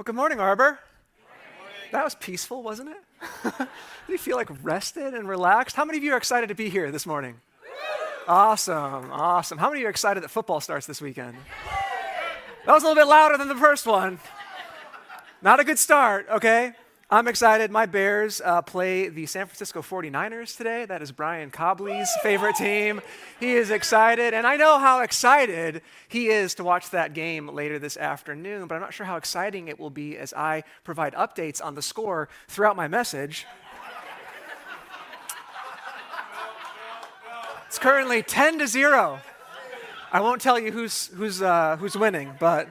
Well, good morning, Arbor. That was peaceful, wasn't it? Did you feel like rested and relaxed? How many of you are excited to be here this morning? Awesome, awesome. How many of you are excited that football starts this weekend? That was a little bit louder than the first one. Not a good start, okay? I'm excited. My Bears uh, play the San Francisco 49ers today. That is Brian Cobley's favorite team. He is excited, and I know how excited he is to watch that game later this afternoon, but I'm not sure how exciting it will be as I provide updates on the score throughout my message. It's currently 10 to 0. I won't tell you who's, who's, uh, who's winning, but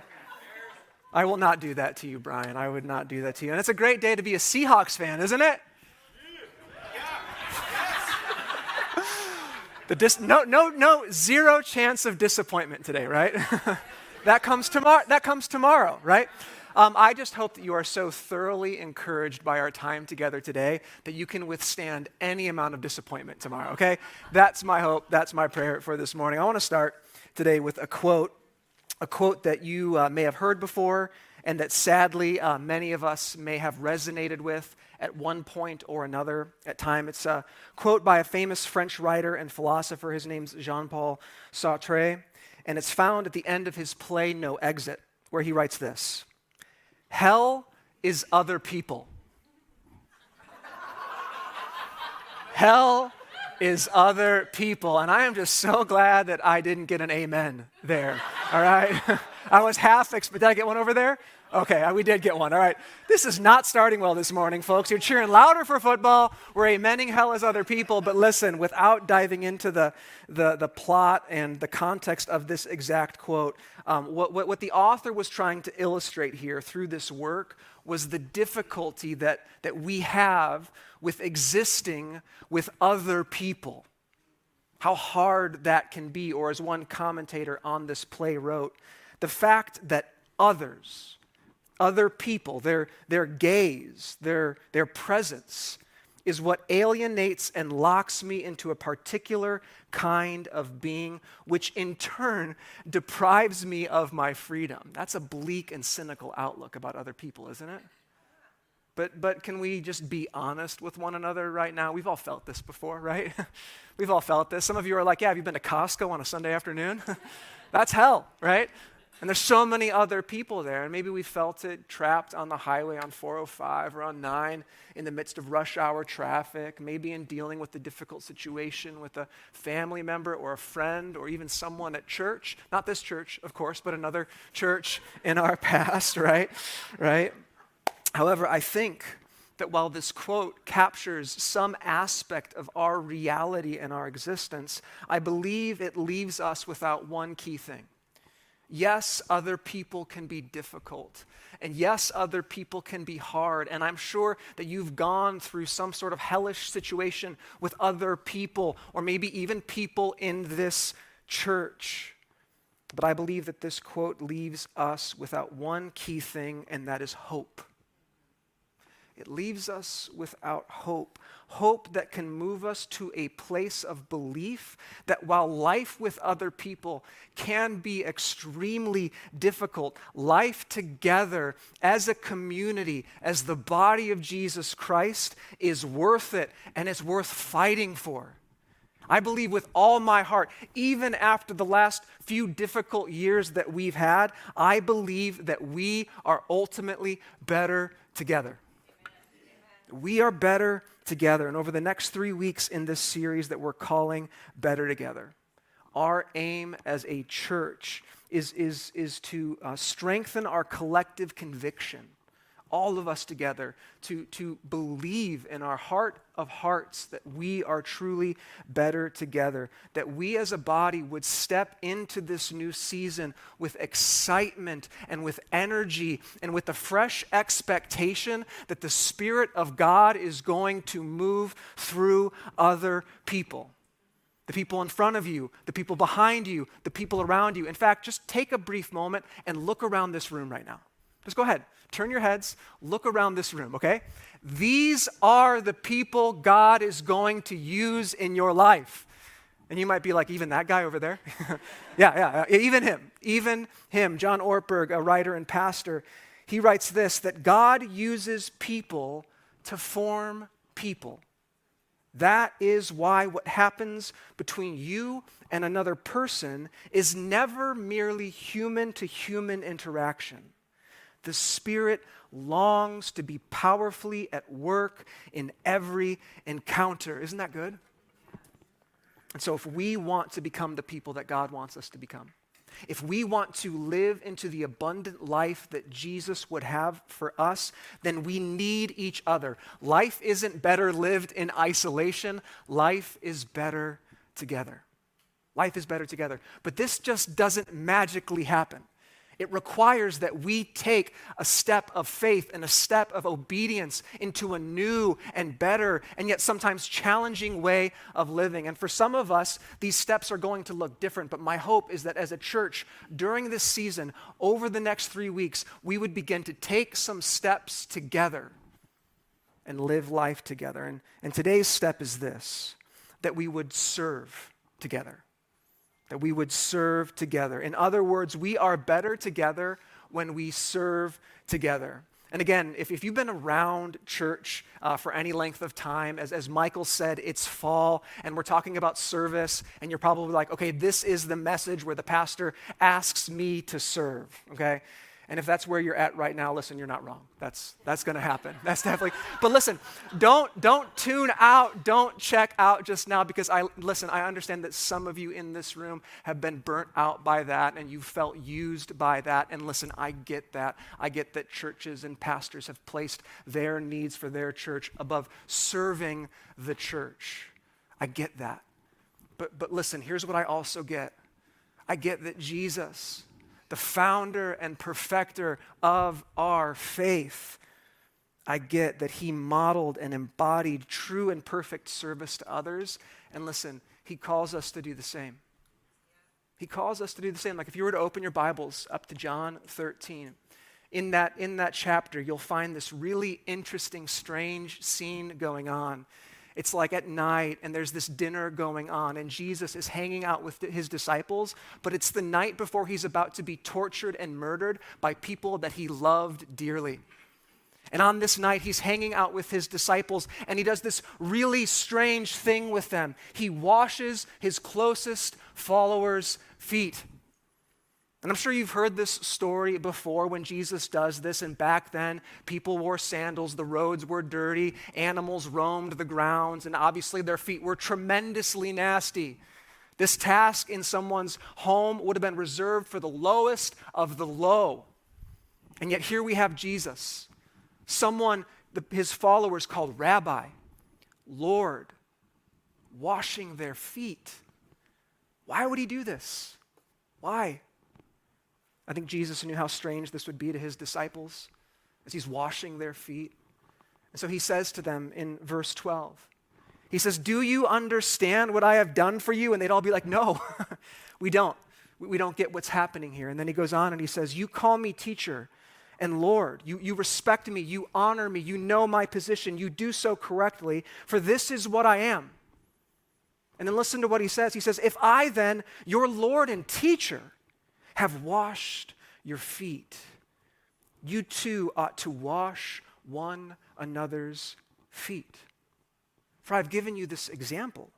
I will not do that to you, Brian. I would not do that to you. And it's a great day to be a Seahawks fan, isn't it? the dis- no, no, no, zero chance of disappointment today, right? that comes tomorrow. That comes tomorrow, right? Um, I just hope that you are so thoroughly encouraged by our time together today that you can withstand any amount of disappointment tomorrow. Okay, that's my hope. That's my prayer for this morning. I want to start today with a quote a quote that you uh, may have heard before and that sadly uh, many of us may have resonated with at one point or another at time. It's a quote by a famous French writer and philosopher. His name's Jean-Paul Sartre, and it's found at the end of his play No Exit, where he writes this: "Hell is other people." Hell is other people. And I am just so glad that I didn't get an amen there. All right? I was half expecting. Did I get one over there? Okay, we did get one. All right. This is not starting well this morning, folks. You're cheering louder for football. We're amening hell as other people. But listen, without diving into the, the, the plot and the context of this exact quote, um, what, what, what the author was trying to illustrate here through this work was the difficulty that, that we have with existing with other people. How hard that can be, or as one commentator on this play wrote, the fact that others, other people, their, their gaze, their, their presence, is what alienates and locks me into a particular kind of being, which in turn deprives me of my freedom. That's a bleak and cynical outlook about other people, isn't it? But, but can we just be honest with one another right now? We've all felt this before, right? We've all felt this. Some of you are like, yeah, have you been to Costco on a Sunday afternoon? That's hell, right? And there's so many other people there. And maybe we felt it trapped on the highway on 405 or on 9 in the midst of rush hour traffic, maybe in dealing with a difficult situation with a family member or a friend or even someone at church. Not this church, of course, but another church in our past, right? Right? However, I think that while this quote captures some aspect of our reality and our existence, I believe it leaves us without one key thing. Yes, other people can be difficult. And yes, other people can be hard. And I'm sure that you've gone through some sort of hellish situation with other people, or maybe even people in this church. But I believe that this quote leaves us without one key thing, and that is hope it leaves us without hope. Hope that can move us to a place of belief that while life with other people can be extremely difficult, life together as a community, as the body of Jesus Christ, is worth it and it's worth fighting for. I believe with all my heart, even after the last few difficult years that we've had, I believe that we are ultimately better together. We are better together. And over the next three weeks in this series that we're calling Better Together, our aim as a church is, is, is to uh, strengthen our collective conviction all of us together to, to believe in our heart of hearts that we are truly better together, that we as a body would step into this new season with excitement and with energy and with the fresh expectation that the Spirit of God is going to move through other people. The people in front of you, the people behind you, the people around you. In fact, just take a brief moment and look around this room right now. Just go ahead. Turn your heads, look around this room, okay? These are the people God is going to use in your life. And you might be like, even that guy over there? yeah, yeah, even him, even him. John Ortberg, a writer and pastor, he writes this that God uses people to form people. That is why what happens between you and another person is never merely human to human interaction. The Spirit longs to be powerfully at work in every encounter. Isn't that good? And so, if we want to become the people that God wants us to become, if we want to live into the abundant life that Jesus would have for us, then we need each other. Life isn't better lived in isolation, life is better together. Life is better together. But this just doesn't magically happen. It requires that we take a step of faith and a step of obedience into a new and better and yet sometimes challenging way of living. And for some of us, these steps are going to look different. But my hope is that as a church, during this season, over the next three weeks, we would begin to take some steps together and live life together. And, and today's step is this that we would serve together that we would serve together. In other words, we are better together when we serve together. And again, if, if you've been around church uh, for any length of time, as, as Michael said, it's fall and we're talking about service, and you're probably like, okay, this is the message where the pastor asks me to serve, okay? And if that's where you're at right now, listen, you're not wrong. That's, that's going to happen. That's definitely. But listen, don't, don't tune out. Don't check out just now because I, listen, I understand that some of you in this room have been burnt out by that and you felt used by that. And listen, I get that. I get that churches and pastors have placed their needs for their church above serving the church. I get that. But, but listen, here's what I also get I get that Jesus, the founder and perfecter of our faith, I get that he modeled and embodied true and perfect service to others. And listen, he calls us to do the same. He calls us to do the same. Like if you were to open your Bibles up to John 13, in that, in that chapter, you'll find this really interesting, strange scene going on. It's like at night, and there's this dinner going on, and Jesus is hanging out with his disciples, but it's the night before he's about to be tortured and murdered by people that he loved dearly. And on this night, he's hanging out with his disciples, and he does this really strange thing with them. He washes his closest followers' feet. And I'm sure you've heard this story before when Jesus does this. And back then, people wore sandals, the roads were dirty, animals roamed the grounds, and obviously their feet were tremendously nasty. This task in someone's home would have been reserved for the lowest of the low. And yet here we have Jesus, someone the, his followers called Rabbi, Lord, washing their feet. Why would he do this? Why? I think Jesus knew how strange this would be to his disciples as he's washing their feet. And so he says to them in verse 12, he says, Do you understand what I have done for you? And they'd all be like, No, we don't. We don't get what's happening here. And then he goes on and he says, You call me teacher and Lord. You, you respect me. You honor me. You know my position. You do so correctly, for this is what I am. And then listen to what he says. He says, If I then, your Lord and teacher, have washed your feet. You too ought to wash one another's feet. For I've given you this example.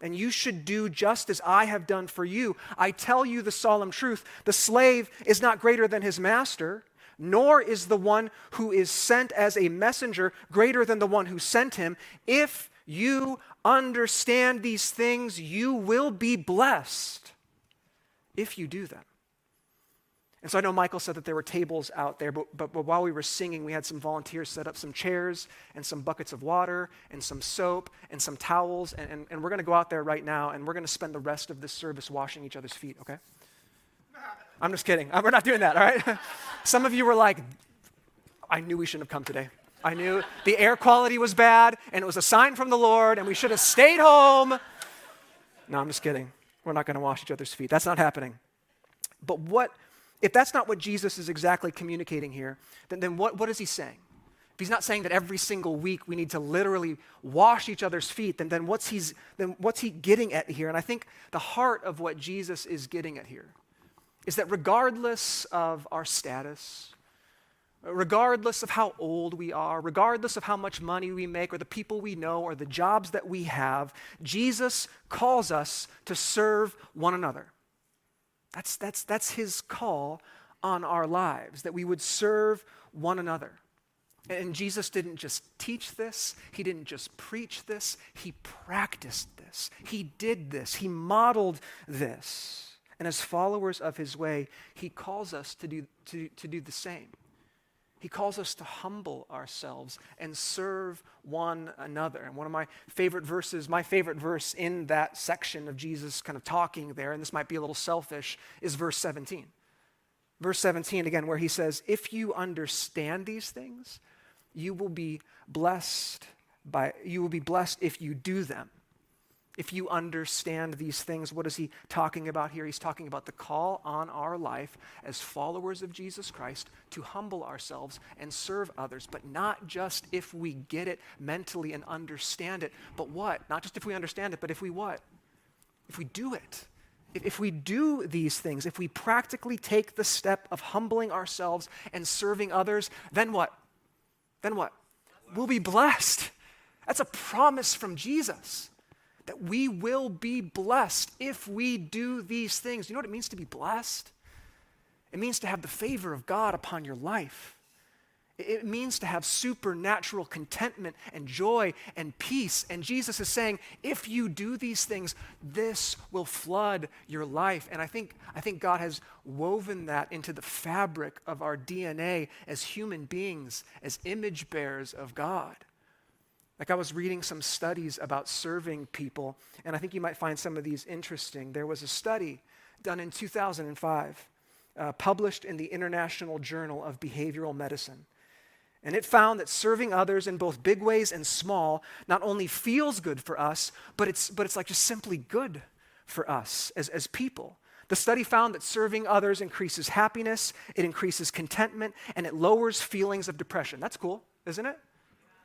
And you should do just as I have done for you. I tell you the solemn truth the slave is not greater than his master, nor is the one who is sent as a messenger greater than the one who sent him. If you understand these things, you will be blessed if you do them. And so I know Michael said that there were tables out there, but, but, but, while we were singing, we had some volunteers set up some chairs and some buckets of water and some soap and some towels. And, and, and we're going to go out there right now and we're going to spend the rest of this service washing each other's feet, okay? I'm just kidding. We're not doing that, all right? some of you were like, I knew we shouldn't have come today. I knew the air quality was bad and it was a sign from the Lord and we should have stayed home. No, I'm just kidding. We're not going to wash each other's feet. That's not happening. But what if that's not what Jesus is exactly communicating here, then, then what, what is he saying? If he's not saying that every single week we need to literally wash each other's feet, then, then, what's, he's, then what's he getting at here? And I think the heart of what Jesus is getting at here is that regardless of our status, regardless of how old we are, regardless of how much money we make, or the people we know, or the jobs that we have, Jesus calls us to serve one another. That's, that's, that's his call on our lives, that we would serve one another. And Jesus didn't just teach this, he didn't just preach this, he practiced this. He did this, he modeled this. And as followers of his way, he calls us to do, to, to do the same. He calls us to humble ourselves and serve one another. And one of my favorite verses, my favorite verse in that section of Jesus kind of talking there, and this might be a little selfish, is verse 17. Verse 17 again, where he says, If you understand these things, you will be blessed by you will be blessed if you do them if you understand these things, what is he talking about here? He's talking about the call on our life as followers of Jesus Christ to humble ourselves and serve others, but not just if we get it mentally and understand it, but what? Not just if we understand it, but if we what? If we do it. If we do these things, if we practically take the step of humbling ourselves and serving others, then what? Then what? We'll be blessed. That's a promise from Jesus that we will be blessed if we do these things. You know what it means to be blessed? It means to have the favor of God upon your life. It means to have supernatural contentment and joy and peace. And Jesus is saying, if you do these things, this will flood your life. And I think, I think God has woven that into the fabric of our DNA as human beings, as image bearers of God. Like I was reading some studies about serving people, and I think you might find some of these interesting. There was a study done in 2005, uh, published in the International Journal of Behavioral Medicine. And it found that serving others in both big ways and small not only feels good for us, but it's, but it's like just simply good for us as, as people. The study found that serving others increases happiness, it increases contentment, and it lowers feelings of depression. That's cool, isn't it?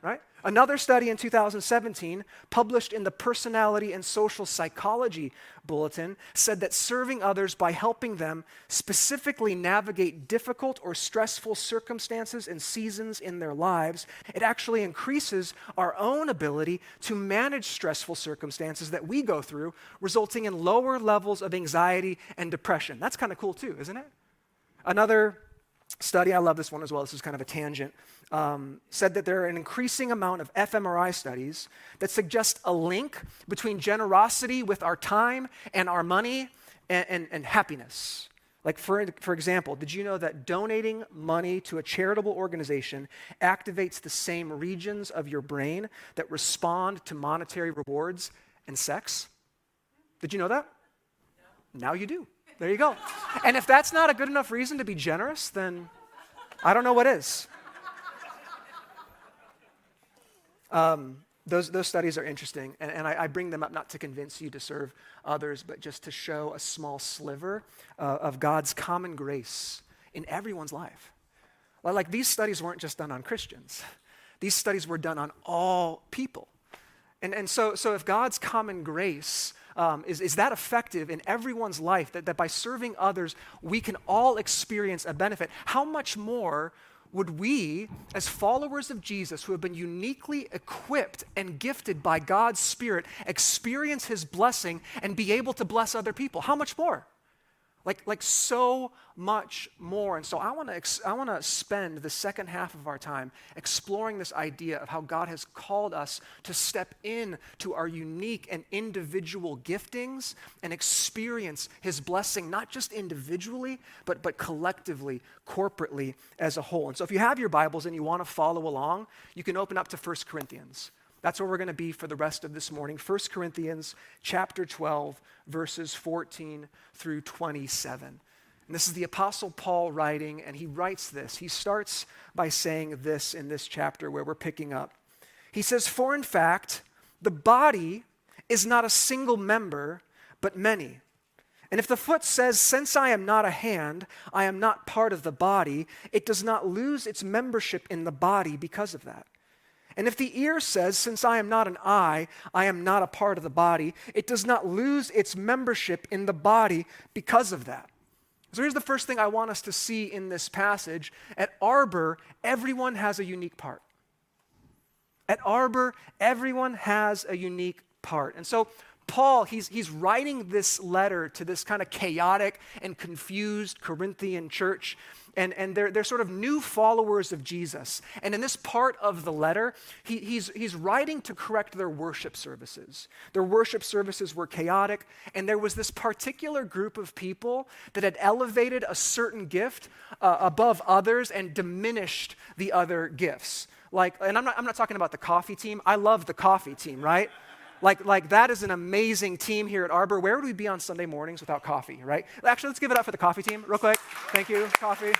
Right? Another study in 2017, published in the Personality and Social Psychology Bulletin, said that serving others by helping them specifically navigate difficult or stressful circumstances and seasons in their lives, it actually increases our own ability to manage stressful circumstances that we go through, resulting in lower levels of anxiety and depression. That's kind of cool too, isn't it? Another study, I love this one as well, this is kind of a tangent um, said that there are an increasing amount of fMRI studies that suggest a link between generosity with our time and our money and, and, and happiness. Like, for, for example, did you know that donating money to a charitable organization activates the same regions of your brain that respond to monetary rewards and sex? Did you know that? No. Now you do. There you go. and if that's not a good enough reason to be generous, then I don't know what is. Um, those, those studies are interesting, and, and I, I, bring them up not to convince you to serve others, but just to show a small sliver uh, of God's common grace in everyone's life. Like these studies weren't just done on Christians, these studies were done on all people. And, and so, so if God's common grace um, is, is that effective in everyone's life, that, that by serving others, we can all experience a benefit, how much more would we, as followers of Jesus who have been uniquely equipped and gifted by God's Spirit, experience His blessing and be able to bless other people? How much more? Like, like so much more. And so I want to ex- I want to spend the second half of our time exploring this idea of how God has called us to step in to our unique and individual giftings and experience his blessing not just individually but but collectively, corporately as a whole. And so if you have your Bibles and you want to follow along, you can open up to 1 Corinthians. That's where we're going to be for the rest of this morning. 1 Corinthians chapter 12, verses 14 through 27. And this is the Apostle Paul writing, and he writes this. He starts by saying this in this chapter where we're picking up. He says, For in fact, the body is not a single member, but many. And if the foot says, Since I am not a hand, I am not part of the body, it does not lose its membership in the body because of that. And if the ear says, Since I am not an eye, I am not a part of the body, it does not lose its membership in the body because of that. So here's the first thing I want us to see in this passage. At Arbor, everyone has a unique part. At Arbor, everyone has a unique part. And so Paul, he's, he's writing this letter to this kind of chaotic and confused Corinthian church. And, and they're, they're sort of new followers of Jesus. And in this part of the letter, he, he's, he's writing to correct their worship services. Their worship services were chaotic, and there was this particular group of people that had elevated a certain gift uh, above others and diminished the other gifts. Like, and I'm not, I'm not talking about the coffee team. I love the coffee team, right? Like, like that is an amazing team here at Arbor. Where would we be on Sunday mornings without coffee, right? Actually, let's give it up for the coffee team real quick. Thank you, coffee.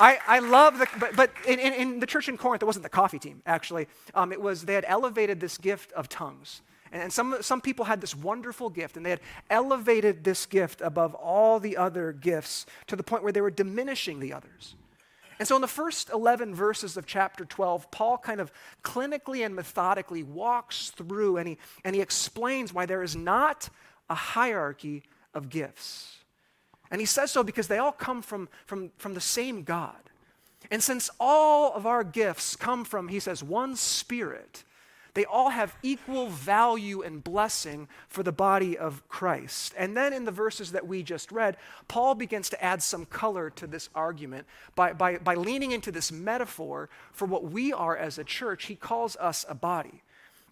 I, I love the, but, but in, in, in, the church in Corinth, it wasn't the coffee team, actually. Um, it was, they had elevated this gift of tongues. And, and some, some people had this wonderful gift, and they had elevated this gift above all the other gifts to the point where they were diminishing the others. And so, in the first 11 verses of chapter 12, Paul kind of clinically and methodically walks through and he, and he explains why there is not a hierarchy of gifts. And he says so because they all come from, from, from the same God. And since all of our gifts come from, he says, one spirit, they all have equal value and blessing for the body of Christ. And then in the verses that we just read, Paul begins to add some color to this argument by, by, by leaning into this metaphor for what we are as a church. He calls us a body.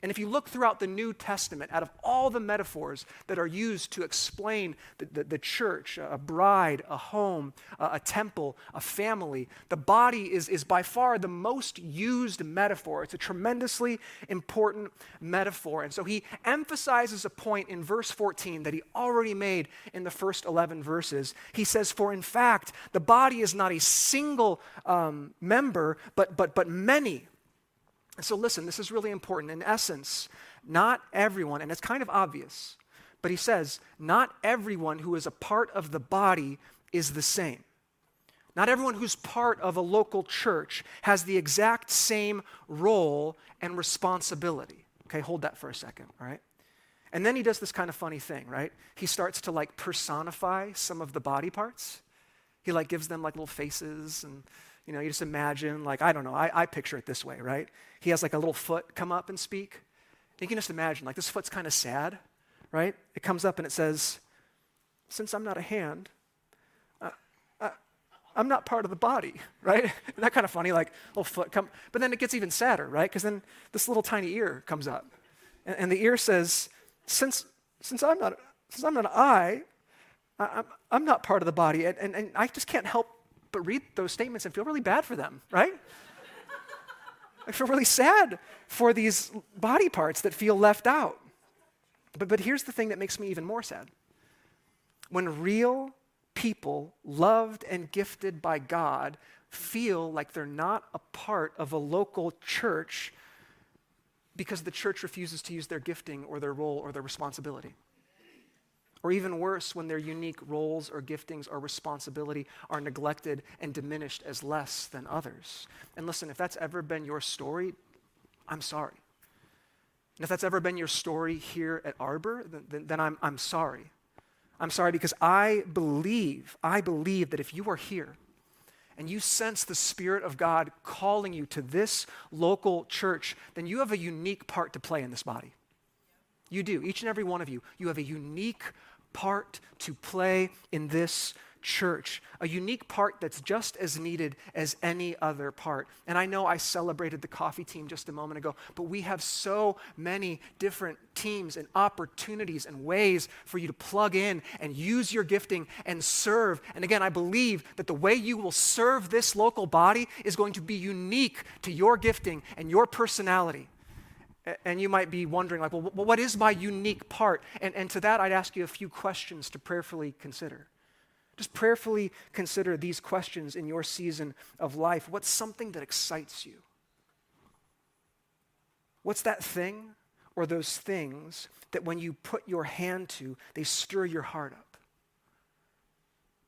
And if you look throughout the New Testament, out of all the metaphors that are used to explain the, the, the church, a bride, a home, a, a, temple, a family, the body is, is by far the most used metaphor. It's a tremendously important metaphor. And so he emphasizes a point in verse 14 that he already made in the first 11 verses. He says, For in fact, the body is not a single um, member, but, but, but many. And so, listen, this is really important. In essence, not everyone, and it's kind of obvious, but he says, not everyone who is a part of the body is the same. Not everyone who's part of a local church has the exact same role and responsibility. Okay, hold that for a second, all right? And then he does this kind of funny thing, right? He starts to like personify some of the body parts. He like gives them like little faces and you know, you just imagine, like, I don't know, I, I picture it this way, right? He has like a little foot come up and speak. You can just imagine, like, this foot's kind of sad, right? It comes up and it says, Since I'm not a hand, uh, uh, I'm not part of the body, right? Isn't that kind of funny? Like, little foot come, but then it gets even sadder, right? Because then this little tiny ear comes up. And, and, the ear says, Since, since, I'm, not, since I'm not an eye, I, am I'm not part of the body. And, and, and I just can't help but read those statements and feel really bad for them, right? I feel really sad for these body parts that feel left out. But, but here's the thing that makes me even more sad. When real people, loved and gifted by God, feel like they're not a part of a local church because the church refuses to use their gifting or their role or their responsibility. Or even worse, when their unique roles or giftings or responsibility are neglected and diminished as less than others. And listen, if that's ever been your story, I'm sorry. And if that's ever been your story here at Arbor, then, then, then I'm, I'm sorry. I'm sorry because I believe, I believe that if you are here and you sense the Spirit of God calling you to this local church, then you have a unique part to play in this body. You do, each and every one of you. You have a unique part to play in this church, a unique part that's just as needed as any other part. And I know I celebrated the coffee team just a moment ago, but we have so many different teams and opportunities and ways for you to plug in and use your gifting and serve. And again, I believe that the way you will serve this local body is going to be unique to your gifting and your personality. And you might be wondering, like, well, what is my unique part? And, and to that, I'd ask you a few questions to prayerfully consider. Just prayerfully consider these questions in your season of life. What's something that excites you? What's that thing or those things that when you put your hand to, they stir your heart up?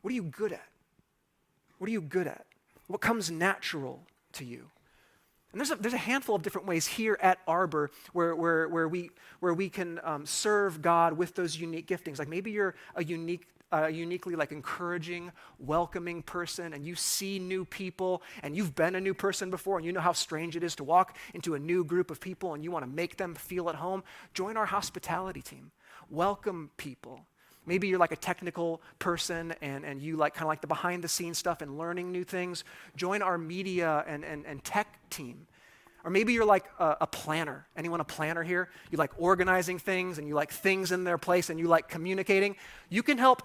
What are you good at? What are you good at? What comes natural to you? And there's a, there's a handful of different ways here at Arbor where, where, where, we, where we can um, serve God with those unique giftings. Like maybe you're a unique a uniquely like encouraging, welcoming person and you see new people and you've been a new person before and you know how strange it is to walk into a new group of people and you want to make them feel at home, join our hospitality team. Welcome people. Maybe you're like a technical person and, and you like kind of like the behind the scenes stuff and learning new things. Join our media and, and, and tech team. Or maybe you're like a, a, planner. Anyone a planner here? You like organizing things and you like things in their place and you like communicating. You can help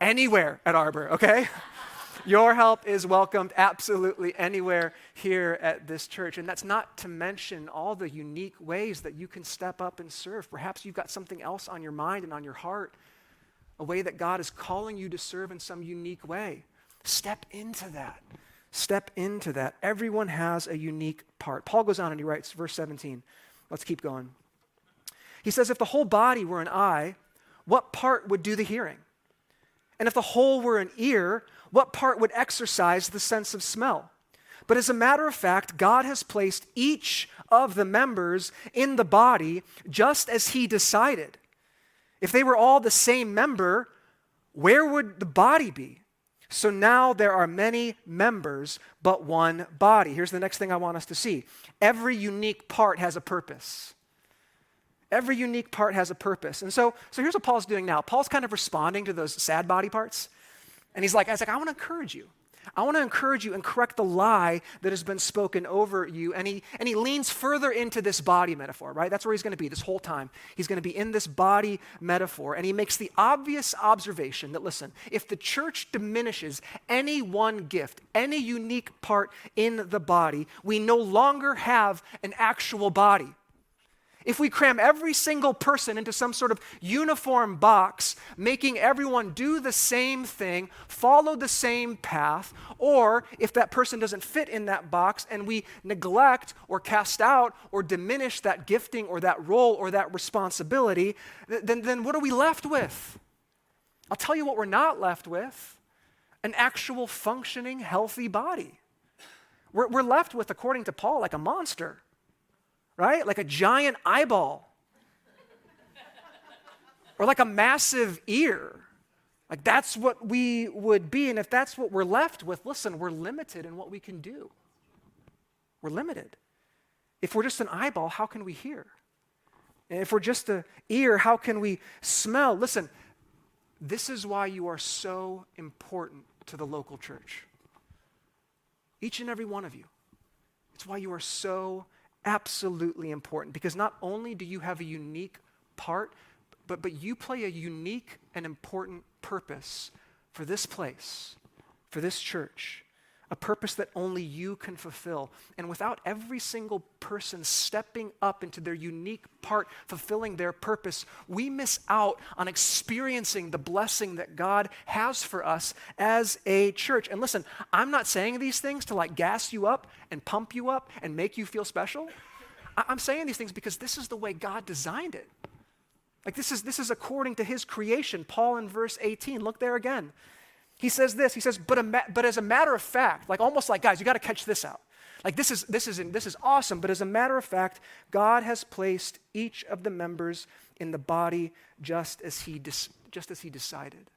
anywhere at Arbor, okay? Your help is welcomed absolutely anywhere here at this church. And that's not to mention all the unique ways that you can step up and serve. Perhaps you've got something else on your mind and on your heart, a way that God is calling you to serve in some unique way. Step into that. Step into that. Everyone has a unique part. Paul goes on and he writes, verse 17. Let's keep going. He says, If the whole body were an eye, what part would do the hearing? And if the whole were an ear, what part would exercise the sense of smell? But as a matter of fact, God has placed each of the members in the body just as He decided. If they were all the same member, where would the body be? So now there are many members, but one body. Here's the next thing I want us to see every unique part has a purpose. Every unique part has a purpose. And so, so here's what Paul's doing now. Paul's kind of responding to those sad body parts. And he's like, I was like, I want to encourage you. I want to encourage you and correct the lie that has been spoken over you. And he, and he leans further into this body metaphor, right? That's where he's going to be this whole time. He's going to be in this body metaphor. And he makes the obvious observation that, listen, if the church diminishes any one gift, any unique part in the body, we no longer have an actual body. If we cram every single person into some sort of uniform box, making everyone do the same thing, follow the same path, or if that person doesn't fit in that box and we neglect or cast out or diminish that gifting or that role or that responsibility, then, then what are we left with? I'll tell you what we're not left with an actual functioning, healthy body. We're, we're left with, according to Paul, like a monster right? Like a giant eyeball. or like a massive ear. Like that's what we would be. And if that's what we're left with, listen, we're limited in what we can do. We're limited. If we're just an eyeball, how can we hear? And if we're just an ear, how can we smell? Listen, this is why you are so important to the local church. Each and every one of you. It's why you are so absolutely important because not only do you have a unique part, but, but you play a unique and important purpose for this place, for this church, a purpose that only you can fulfill. And without every single person stepping up into their unique part, fulfilling their purpose, we miss out on experiencing the blessing that God has for us as a church. And listen, I'm not saying these things to like gas you up and pump you up and make you feel special. I'm saying these things because this is the way God designed it. Like this is this is according to his creation. Paul in verse 18, look there again. He says this, he says, but, a, but as a matter of fact, like almost like, guys, you got to catch this out. Like this is, this, is, this is awesome, but as a matter of fact, God has placed each of the members in the body just as he, just as he decided.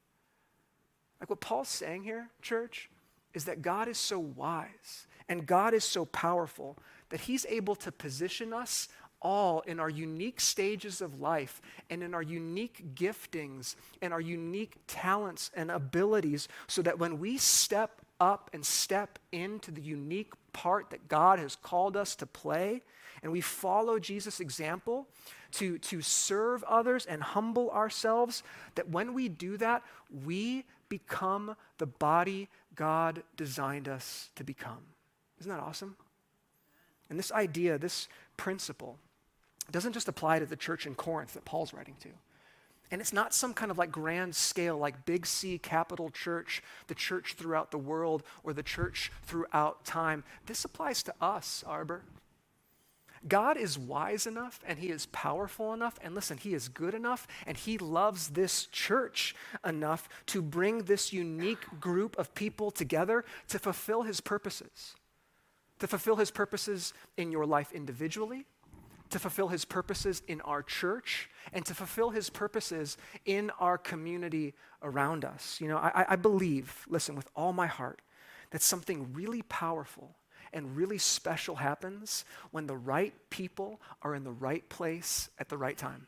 Like what Paul's saying here, church, is that God is so wise and God is so powerful that he's able to position us all in our unique stages of life and in our unique giftings and our unique talents and abilities so that when we step up and step into the unique part that God has called us to play and we follow Jesus' example to, to serve others and humble ourselves, that when we do that, we become the body God designed us to become. Isn't that awesome? And this idea, this principle, doesn't just apply to the church in Corinth that Paul's writing to. And it's not some kind of like grand scale, like big C capital church, the church throughout the world, or the church throughout time. This applies to us, Arbor. God is wise enough and He is powerful enough, and listen, He is good enough, and He loves this church enough to bring this unique group of people together to fulfill His purposes. To fulfill His purposes in your life individually, to fulfill his purposes in our church and to fulfill his purposes in our community around us. You know, I, I believe, listen, with all my heart, that something really powerful and really special happens when the right people are in the right place at the right time.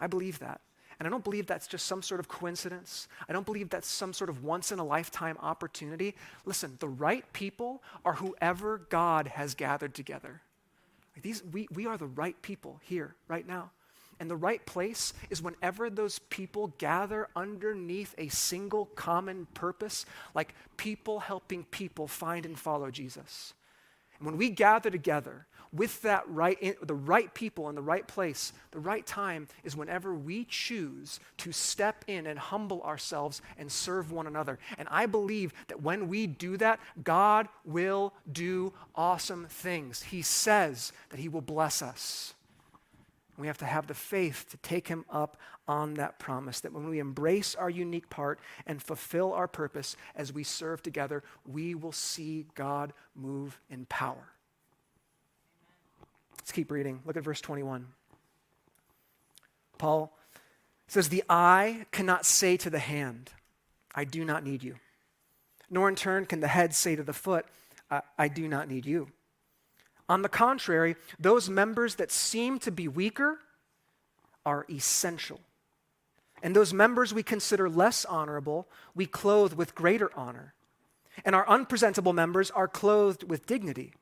I believe that. And I don't believe that's just some sort of coincidence. I don't believe that's some sort of once in a lifetime opportunity. Listen, the right people are whoever God has gathered together. These, we, we are the right people here, right now. And the right place is whenever those people gather underneath a single common purpose, like people helping people find and follow Jesus. And when we gather together with that right, the right people in the right place, the right time is whenever we choose to step in and humble ourselves and serve one another. And I believe that when we do that, God will do awesome things. He says that He will bless us. We have to have the faith to take him up on that promise that when we embrace our unique part and fulfill our purpose as we serve together, we will see God move in power. Let's keep reading. Look at verse 21. Paul says, The eye cannot say to the hand, I do not need you. Nor in turn can the head say to the foot, I, I do not need you. On the contrary, those members that seem to be weaker are essential. And those members we consider less honorable, we clothe with greater honor. And our unpresentable members are clothed with dignity.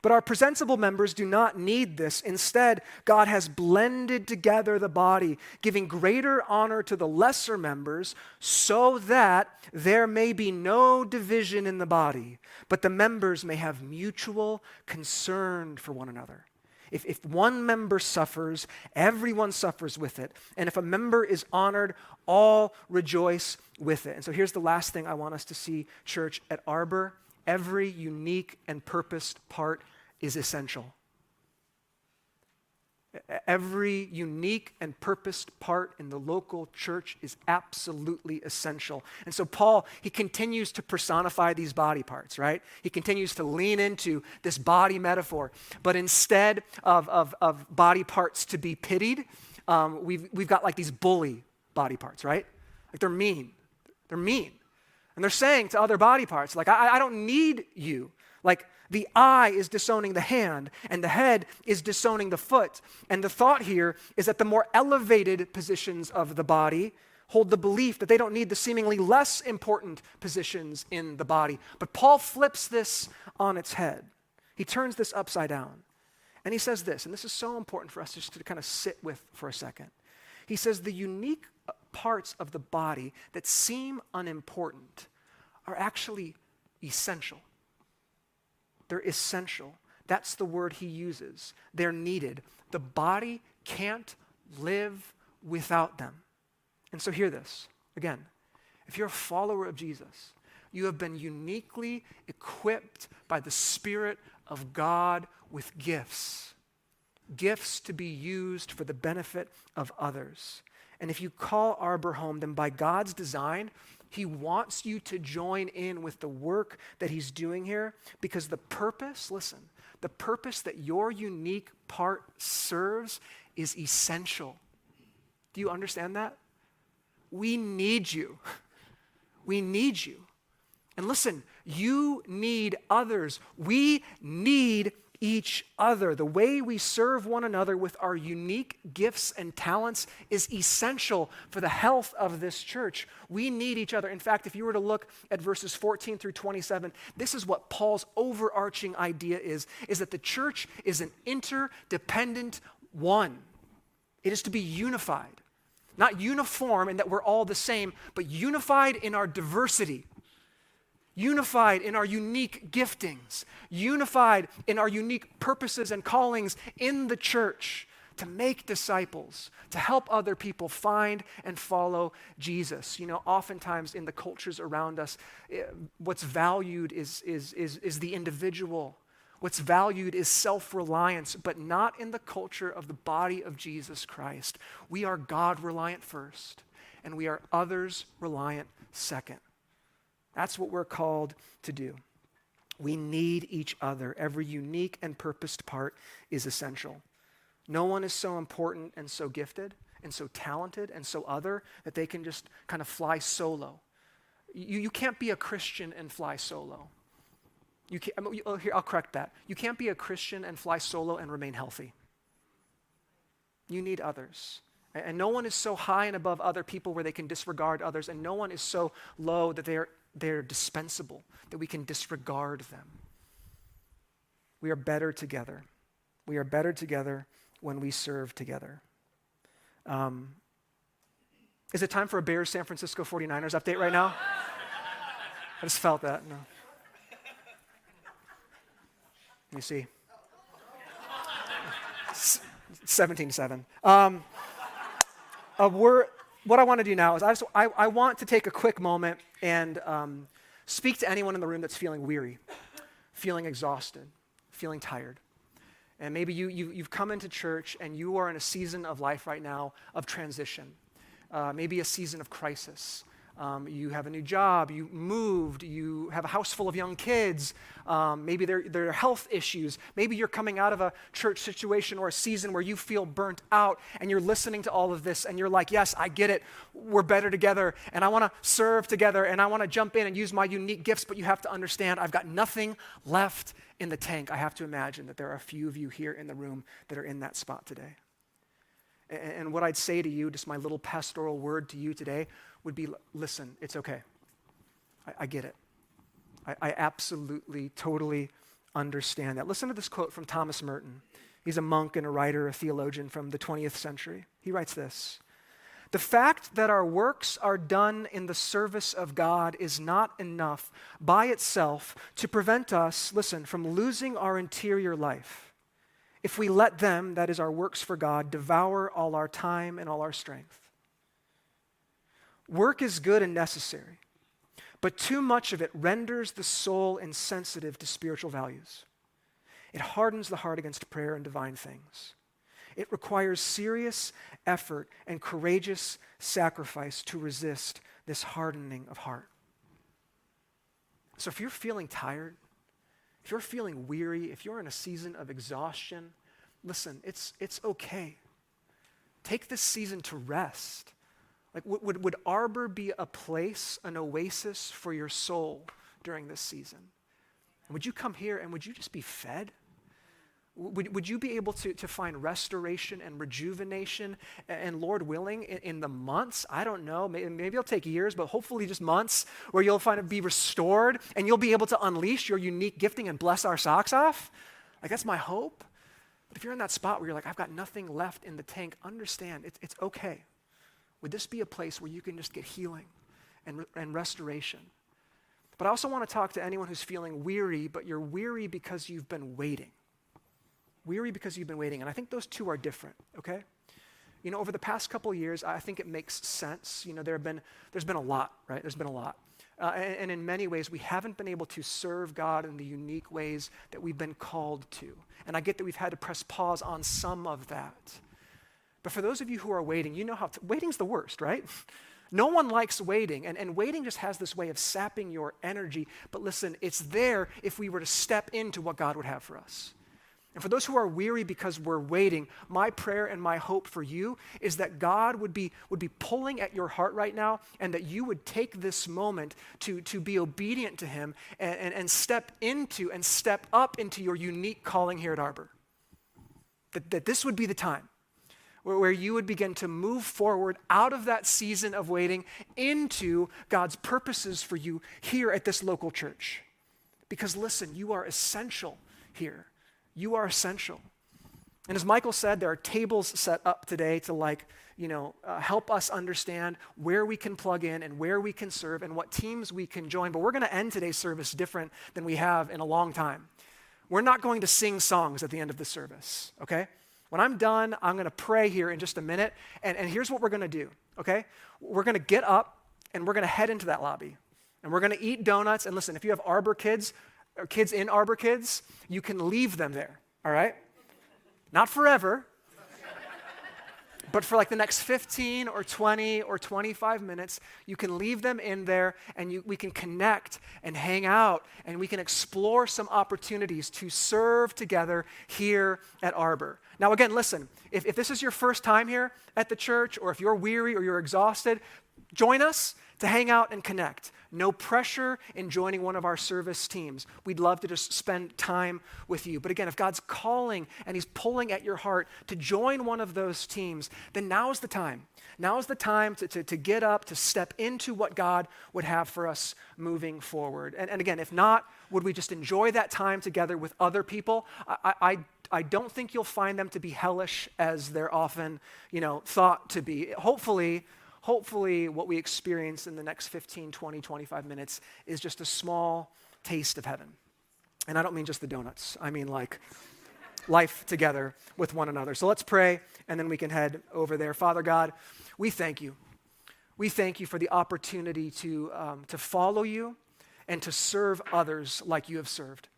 But our presentable members do not need this. Instead, God has blended together the body, giving greater honor to the lesser members, so that there may be no division in the body, but the members may have mutual concern for one another. If, if one member suffers, everyone suffers with it. And if a member is honored, all rejoice with it. And so here's the last thing I want us to see, church, at Arbor every unique and purposed part is essential. Every unique and purposed part in the local church is absolutely essential. And so, Paul, he continues to personify these body parts, right? He continues to lean into this body metaphor. But instead of, of, of body parts to be pitied, um, we've, we've got like these bully body parts, right? Like they're mean. They're mean. And they're saying to other body parts, like, I, I don't need you. Like, the eye is disowning the hand, and the head is disowning the foot. And the thought here is that the more elevated positions of the body hold the belief that they don't need the seemingly less important positions in the body. But Paul flips this on its head. He turns this upside down. And he says this, and this is so important for us just to kind of sit with for a second. He says, The unique parts of the body that seem unimportant are actually essential. They're essential. That's the word he uses. They're needed. The body can't live without them. And so, hear this again. If you're a follower of Jesus, you have been uniquely equipped by the Spirit of God with gifts, gifts to be used for the benefit of others. And if you call Arbor home, then by God's design, He wants you to join in with the work that He's doing here because the purpose, listen, the purpose that your unique part serves is essential. Do you understand that? We need you. We need you. And listen, you need others. We need each other. The way we serve one another with our unique gifts and talents is essential for the health of this church. We need each other. In fact, if you were to look at verses 14 through 27, this is what Paul's overarching idea is is that the church is an interdependent one. It is to be unified. Not uniform in that we're all the same, but unified in our diversity unified in our unique giftings, unified in our unique purposes and callings in the church to make disciples, to help other people find and follow Jesus. You know, oftentimes in the cultures around us, eh, what's valued is, is, is, is the individual. What's valued is self reliance, but not in the culture of the body of Jesus Christ. We are God reliant first, and we are others reliant second. That's what we're called to do. We need each other. Every unique and purposed part is essential. No one is so important and so gifted and so talented and so other that they can just kind of fly solo. You, you can't be a Christian and fly solo. You can't, oh, here, I'll correct that. You can't be a Christian and fly solo and remain healthy. You need others. And no one is so high and above other people where they can disregard others, and no one is so low that they're, they're dispensable, that we can disregard them. We are better together. We are better together when we serve together. Um, is it time for a Bears San Francisco 49ers update right now? I just felt that. No. Let me see. 17 7. Um, uh, what I want to do now is I, just, I, I, want to take a quick moment and um, speak to anyone in the room that's feeling weary, feeling exhausted, feeling tired. And maybe you, you, have come into church and you are in a season of life right now of transition, uh, maybe a season of crisis. Um, you have a new job, you moved, you have a house full of young kids, um, maybe there, there are health issues, maybe you're coming out of a church situation or a season where you feel burnt out and you're listening to all of this and you're like, Yes, I get it, we're better together, and I want to serve together, and I want to jump in and use my unique gifts, but you have to understand I've got nothing left in the tank. I have to imagine that there are a few of you here in the room that are in that spot today. And what I'd say to you, just my little pastoral word to you today, would be listen, it's okay. I, I get it. I, I absolutely, totally understand that. Listen to this quote from Thomas Merton. He's a monk and a writer, a theologian from the 20th century. He writes this The fact that our works are done in the service of God is not enough by itself to prevent us, listen, from losing our interior life if we let them, that is, our works for God, devour all our time and all our strength. Work is good and necessary, but too much of it renders the soul insensitive to spiritual values. It hardens the heart against prayer and divine things. It requires serious effort and courageous sacrifice to resist this hardening of heart. So, if you're feeling tired, if you're feeling weary, if you're in a season of exhaustion, listen, it's, it's okay. Take this season to rest. Like, would, would Arbor be a place, an oasis for your soul during this season? would you come here and would you just be fed? Would, would you be able to, to find restoration and rejuvenation and, Lord willing, in, in, the months? I don't know. Maybe, maybe it'll take years, but hopefully just months where you'll find it be restored and you'll be able to unleash your unique gifting and bless our socks off? Like, that's my hope. But if you're in that spot where you're like, I've got nothing left in the tank, understand it's, it's okay. Would this be a place where you can just get healing and, and restoration? But I also want to talk to anyone who's feeling weary, but you're weary because you've been waiting. Weary because you've been waiting. And I think those two are different, okay? You know, over the past couple years, I think it makes sense. You know, there have been, there's been a lot, right? There's been a lot. Uh, and, and in many ways, we haven't been able to serve God in the unique ways that we've been called to. And I get that we've had to press pause on some of that. But for those of you who are waiting, you know how t- waiting's the worst, right? No one likes waiting, and, and waiting just has this way of sapping your energy. But listen, it's there if we were to step into what God would have for us. And for those who are weary because we're waiting, my prayer and my hope for you is that God would be, would be pulling at your heart right now and that you would take this moment to, to be obedient to Him and, and, and step into and step up into your unique calling here at Arbor. That, that this would be the time where, you would begin to move forward out of that season of waiting into God's purposes for you here at this local church. Because listen, you are essential here. You are essential. And as Michael said, there are tables set up today to like, you know, uh, help us understand where we can plug in and where we can serve and what teams we can join. But we're going to end today's service different than we have in a long time. We're not going to sing songs at the end of the service, okay? When I'm done, I'm going to pray here in just a minute. And, and here's what we're going to do, okay? We're going to get up and we're going to head into that lobby. And we're going to eat donuts. And listen, if you have Arbor kids, or kids in Arbor Kids, you can leave them there, all right? Not forever, but for like the next 15 or 20 or 25 minutes, you can leave them in there and you, we can connect and hang out and we can explore some opportunities to serve together here at Arbor. Now, again, listen, if, if this is your first time here at the church or if you're weary or you're exhausted, join us to hang out and connect. No pressure in joining one of our service teams. We'd love to just spend time with you. But again, if God's calling and He's pulling at your heart to join one of those teams, then now's the time. Now is the time to, to, to get up, to step into what God would have for us moving forward. And, and again, if not, would we just enjoy that time together with other people? I, I, I don't think you'll find them to be hellish as they're often, you know, thought to be. Hopefully, hopefully what we experience in the next 15, 20, 25 minutes is just a small taste of heaven. And I don't mean just the donuts, I mean like life together with one another. So let's pray, and then we can head over there. Father God, we thank you. We thank you for the opportunity to, um, to follow you and to serve others like you have served.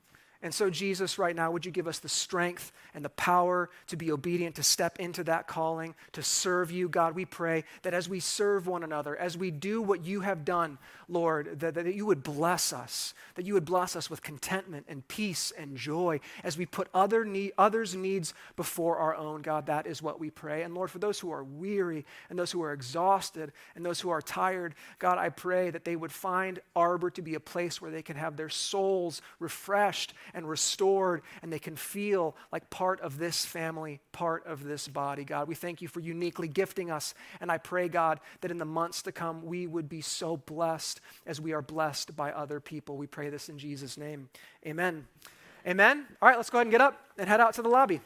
And so, Jesus, right now, would you give us the strength and the power to be obedient, to step into that calling, to serve you? God, we pray that as we serve one another, as we do what you have done, Lord, that, that you would bless us, that you would bless us with contentment and peace and joy as we put other need, others' needs before our own. God, that is what we pray. And Lord, for those who are weary and those who are exhausted and those who are tired, God, I pray that they would find Arbor to be a place where they can have their souls refreshed and restored, and they can feel like part of this family, part of this body. God, we thank you for uniquely gifting us. And I pray, God, that in the months to come, we would be so blessed as we are blessed by other people. We pray this in Jesus' name. Amen. Amen. All right, let's go ahead and get up and head out to the lobby.